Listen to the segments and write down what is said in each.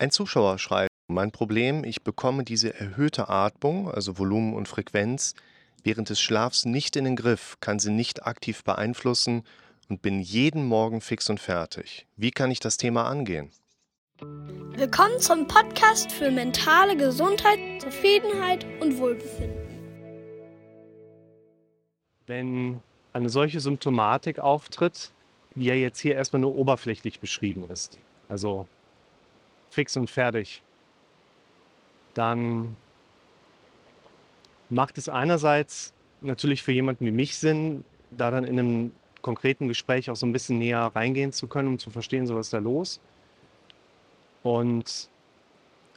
Ein Zuschauer schreibt, mein Problem, ich bekomme diese erhöhte Atmung, also Volumen und Frequenz, während des Schlafs nicht in den Griff, kann sie nicht aktiv beeinflussen und bin jeden Morgen fix und fertig. Wie kann ich das Thema angehen? Willkommen zum Podcast für mentale Gesundheit, Zufriedenheit und Wohlbefinden. Wenn eine solche Symptomatik auftritt, wie ja jetzt hier erstmal nur oberflächlich beschrieben ist, also fix und fertig, dann macht es einerseits natürlich für jemanden wie mich Sinn, da dann in einem konkreten Gespräch auch so ein bisschen näher reingehen zu können, um zu verstehen, so was ist da los. Und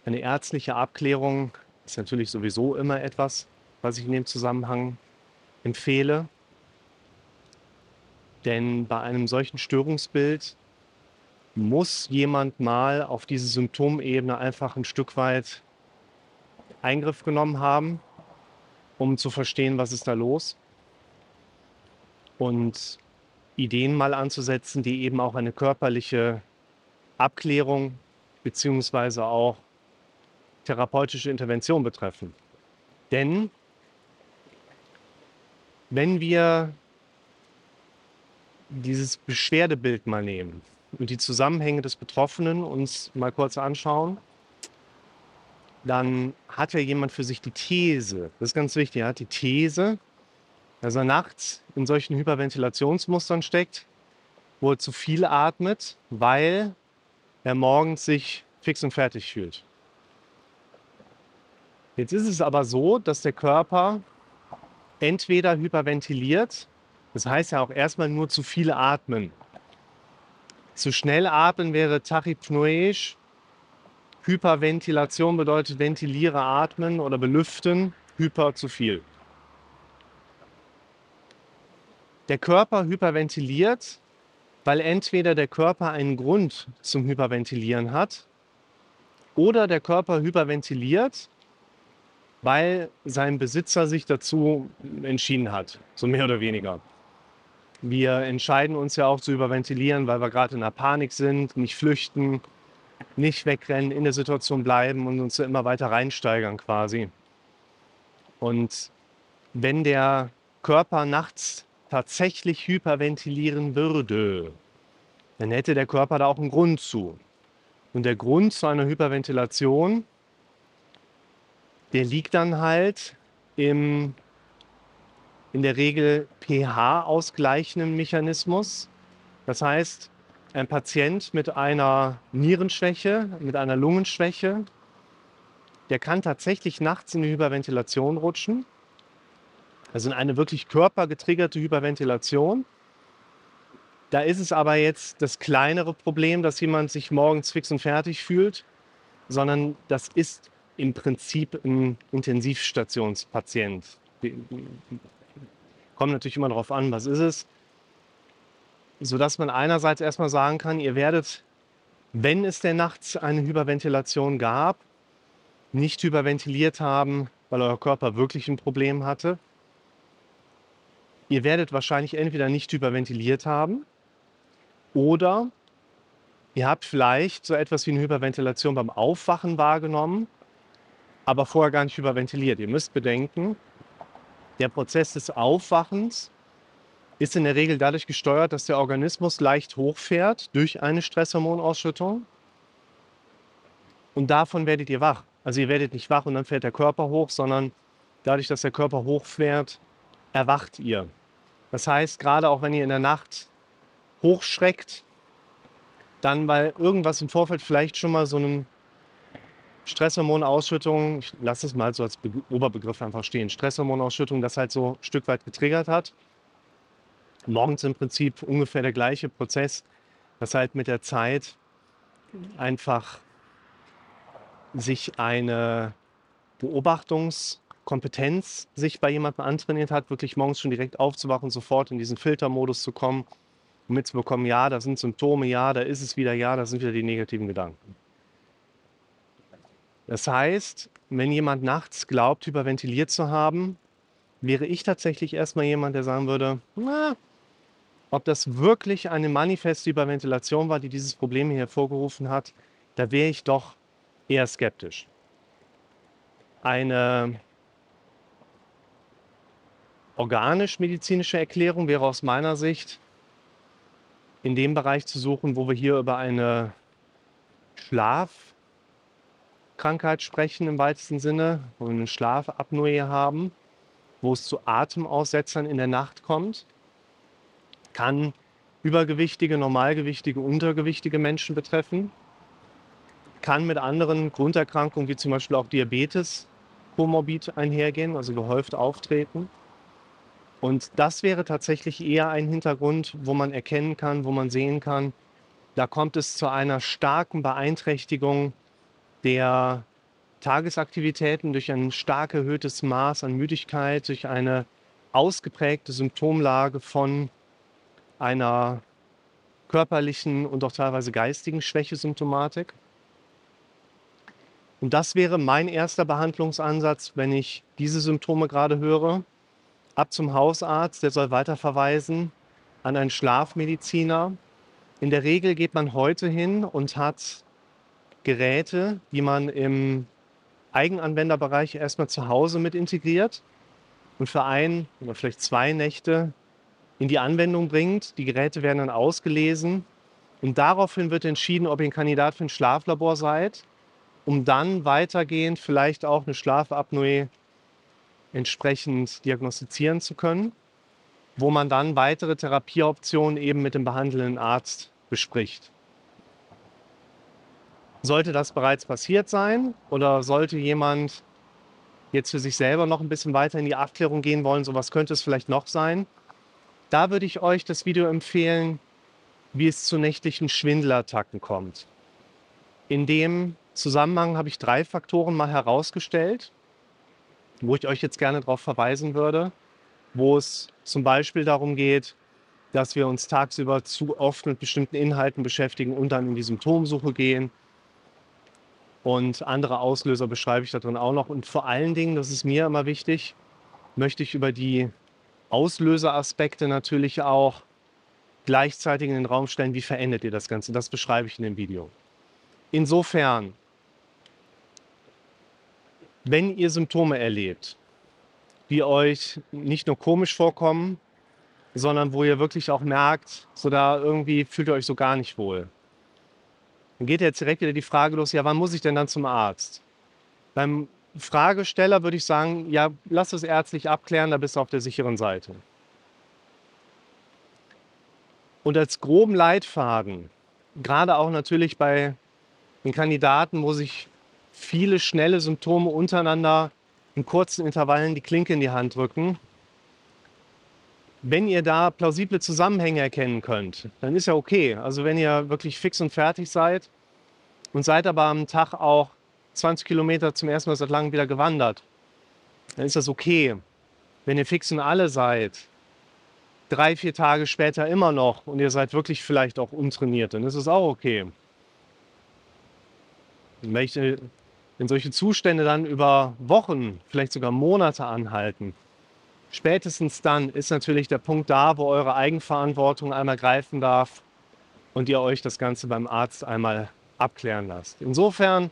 eine ärztliche Abklärung ist natürlich sowieso immer etwas, was ich in dem Zusammenhang empfehle. Denn bei einem solchen Störungsbild muss jemand mal auf diese Symptomebene einfach ein Stück weit Eingriff genommen haben, um zu verstehen, was ist da los. Und Ideen mal anzusetzen, die eben auch eine körperliche Abklärung beziehungsweise auch therapeutische Intervention betreffen. Denn wenn wir dieses Beschwerdebild mal nehmen und die Zusammenhänge des Betroffenen uns mal kurz anschauen, dann hat ja jemand für sich die These, das ist ganz wichtig, er hat die These, dass er nachts in solchen Hyperventilationsmustern steckt, wo er zu viel atmet, weil er morgens sich fix und fertig fühlt. Jetzt ist es aber so, dass der Körper entweder hyperventiliert, das heißt ja auch erstmal nur zu viel atmen. Zu schnell atmen wäre tachypnoisch, Hyperventilation bedeutet ventiliere, atmen oder belüften, hyper zu viel. Der Körper hyperventiliert, weil entweder der Körper einen Grund zum Hyperventilieren hat oder der Körper hyperventiliert, weil sein Besitzer sich dazu entschieden hat, so mehr oder weniger. Wir entscheiden uns ja auch zu überventilieren, weil wir gerade in einer Panik sind, nicht flüchten, nicht wegrennen, in der Situation bleiben und uns immer weiter reinsteigern quasi. Und wenn der Körper nachts tatsächlich hyperventilieren würde, dann hätte der Körper da auch einen Grund zu. Und der Grund zu einer Hyperventilation, der liegt dann halt im in der Regel pH ausgleichenden Mechanismus. Das heißt, ein Patient mit einer Nierenschwäche, mit einer Lungenschwäche, der kann tatsächlich nachts in die Hyperventilation rutschen. Also in eine wirklich körpergetriggerte Hyperventilation. Da ist es aber jetzt das kleinere Problem, dass jemand sich morgens fix und fertig fühlt, sondern das ist im Prinzip ein Intensivstationspatient. Kommt natürlich immer darauf an, was ist es sodass man einerseits erstmal sagen kann, ihr werdet, wenn es denn nachts eine Hyperventilation gab, nicht hyperventiliert haben, weil euer Körper wirklich ein Problem hatte. Ihr werdet wahrscheinlich entweder nicht hyperventiliert haben oder ihr habt vielleicht so etwas wie eine Hyperventilation beim Aufwachen wahrgenommen, aber vorher gar nicht hyperventiliert. Ihr müsst bedenken, der Prozess des Aufwachens ist in der Regel dadurch gesteuert, dass der Organismus leicht hochfährt durch eine Stresshormonausschüttung. Und davon werdet ihr wach. Also ihr werdet nicht wach und dann fährt der Körper hoch, sondern dadurch, dass der Körper hochfährt, erwacht ihr. Das heißt, gerade auch wenn ihr in der Nacht hochschreckt, dann weil irgendwas im Vorfeld vielleicht schon mal so eine Stresshormonausschüttung, ich lasse es mal so als Be Oberbegriff einfach stehen, Stresshormonausschüttung, das halt so ein Stück weit getriggert hat, morgens im Prinzip ungefähr der gleiche Prozess, dass halt mit der Zeit einfach sich eine Beobachtungskompetenz sich bei jemandem antrainiert hat, wirklich morgens schon direkt aufzuwachen, sofort in diesen Filtermodus zu kommen und mitzubekommen, ja, da sind Symptome, ja, da ist es wieder, ja, da sind wieder die negativen Gedanken. Das heißt, wenn jemand nachts glaubt, hyperventiliert zu haben, wäre ich tatsächlich erstmal jemand, der sagen würde, na, ob das wirklich eine manifeste Überventilation war, die dieses Problem hier hervorgerufen hat, da wäre ich doch eher skeptisch. Eine organisch-medizinische Erklärung wäre aus meiner Sicht in dem Bereich zu suchen, wo wir hier über eine Schlafkrankheit sprechen im weitesten Sinne, wo wir eine Schlafapnoe haben, wo es zu Atemaussetzern in der Nacht kommt, kann übergewichtige, normalgewichtige, untergewichtige Menschen betreffen, kann mit anderen Grunderkrankungen wie zum Beispiel auch Diabetes komorbid einhergehen, also gehäuft auftreten. Und das wäre tatsächlich eher ein Hintergrund, wo man erkennen kann, wo man sehen kann, da kommt es zu einer starken Beeinträchtigung der Tagesaktivitäten durch ein stark erhöhtes Maß an Müdigkeit, durch eine ausgeprägte Symptomlage von einer körperlichen und auch teilweise geistigen Schwächesymptomatik. Und das wäre mein erster Behandlungsansatz, wenn ich diese Symptome gerade höre ab zum Hausarzt, der soll weiterverweisen an einen Schlafmediziner. In der Regel geht man heute hin und hat Geräte, die man im Eigenanwenderbereich erstmal zu Hause mit integriert und für ein oder vielleicht zwei Nächte in die Anwendung bringt. Die Geräte werden dann ausgelesen und daraufhin wird entschieden, ob ihr ein Kandidat für ein Schlaflabor seid, um dann weitergehend vielleicht auch eine Schlafapnoe entsprechend diagnostizieren zu können, wo man dann weitere Therapieoptionen eben mit dem behandelnden Arzt bespricht. Sollte das bereits passiert sein oder sollte jemand jetzt für sich selber noch ein bisschen weiter in die Abklärung gehen wollen, so was könnte es vielleicht noch sein, da würde ich euch das Video empfehlen, wie es zu nächtlichen Schwindelattacken kommt. In dem Zusammenhang habe ich drei Faktoren mal herausgestellt, wo ich euch jetzt gerne darauf verweisen würde, wo es zum Beispiel darum geht, dass wir uns tagsüber zu oft mit bestimmten Inhalten beschäftigen und dann in die Symptomsuche gehen. Und andere Auslöser beschreibe ich da drin auch noch. Und vor allen Dingen, das ist mir immer wichtig, möchte ich über die Auslöseraspekte natürlich auch gleichzeitig in den Raum stellen, wie verändert ihr das Ganze. Das beschreibe ich in dem Video. Insofern wenn ihr Symptome erlebt, die euch nicht nur komisch vorkommen, sondern wo ihr wirklich auch merkt, so da irgendwie fühlt ihr euch so gar nicht wohl. Dann geht jetzt direkt wieder die Frage los, ja, wann muss ich denn dann zum Arzt? Beim Fragesteller würde ich sagen, ja, lass es ärztlich abklären, da bist du auf der sicheren Seite. Und als groben Leitfaden, gerade auch natürlich bei den Kandidaten, wo sich viele schnelle Symptome untereinander in kurzen Intervallen die Klinke in die Hand drücken. Wenn ihr da plausible Zusammenhänge erkennen könnt, dann ist ja okay. Also wenn ihr wirklich fix und fertig seid und seid aber am Tag auch 20 Kilometer zum ersten Mal seit langem wieder gewandert, dann ist das okay. Wenn ihr fix und alle seid, drei, vier Tage später immer noch und ihr seid wirklich vielleicht auch untrainiert, dann ist es auch okay. Wenn wenn solche Zustände dann über Wochen, vielleicht sogar Monate anhalten, spätestens dann ist natürlich der Punkt da, wo eure Eigenverantwortung einmal greifen darf und ihr euch das Ganze beim Arzt einmal abklären lasst. Insofern,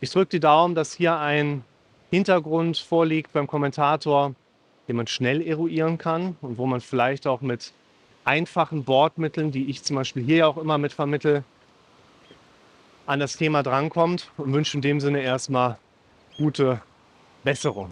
ich drücke die Daumen, dass hier ein Hintergrund vorliegt beim Kommentator, den man schnell eruieren kann und wo man vielleicht auch mit einfachen Bordmitteln, die ich zum Beispiel hier auch immer mit vermittle, an das Thema drankommt und wünsche in dem Sinne erstmal gute Besserung.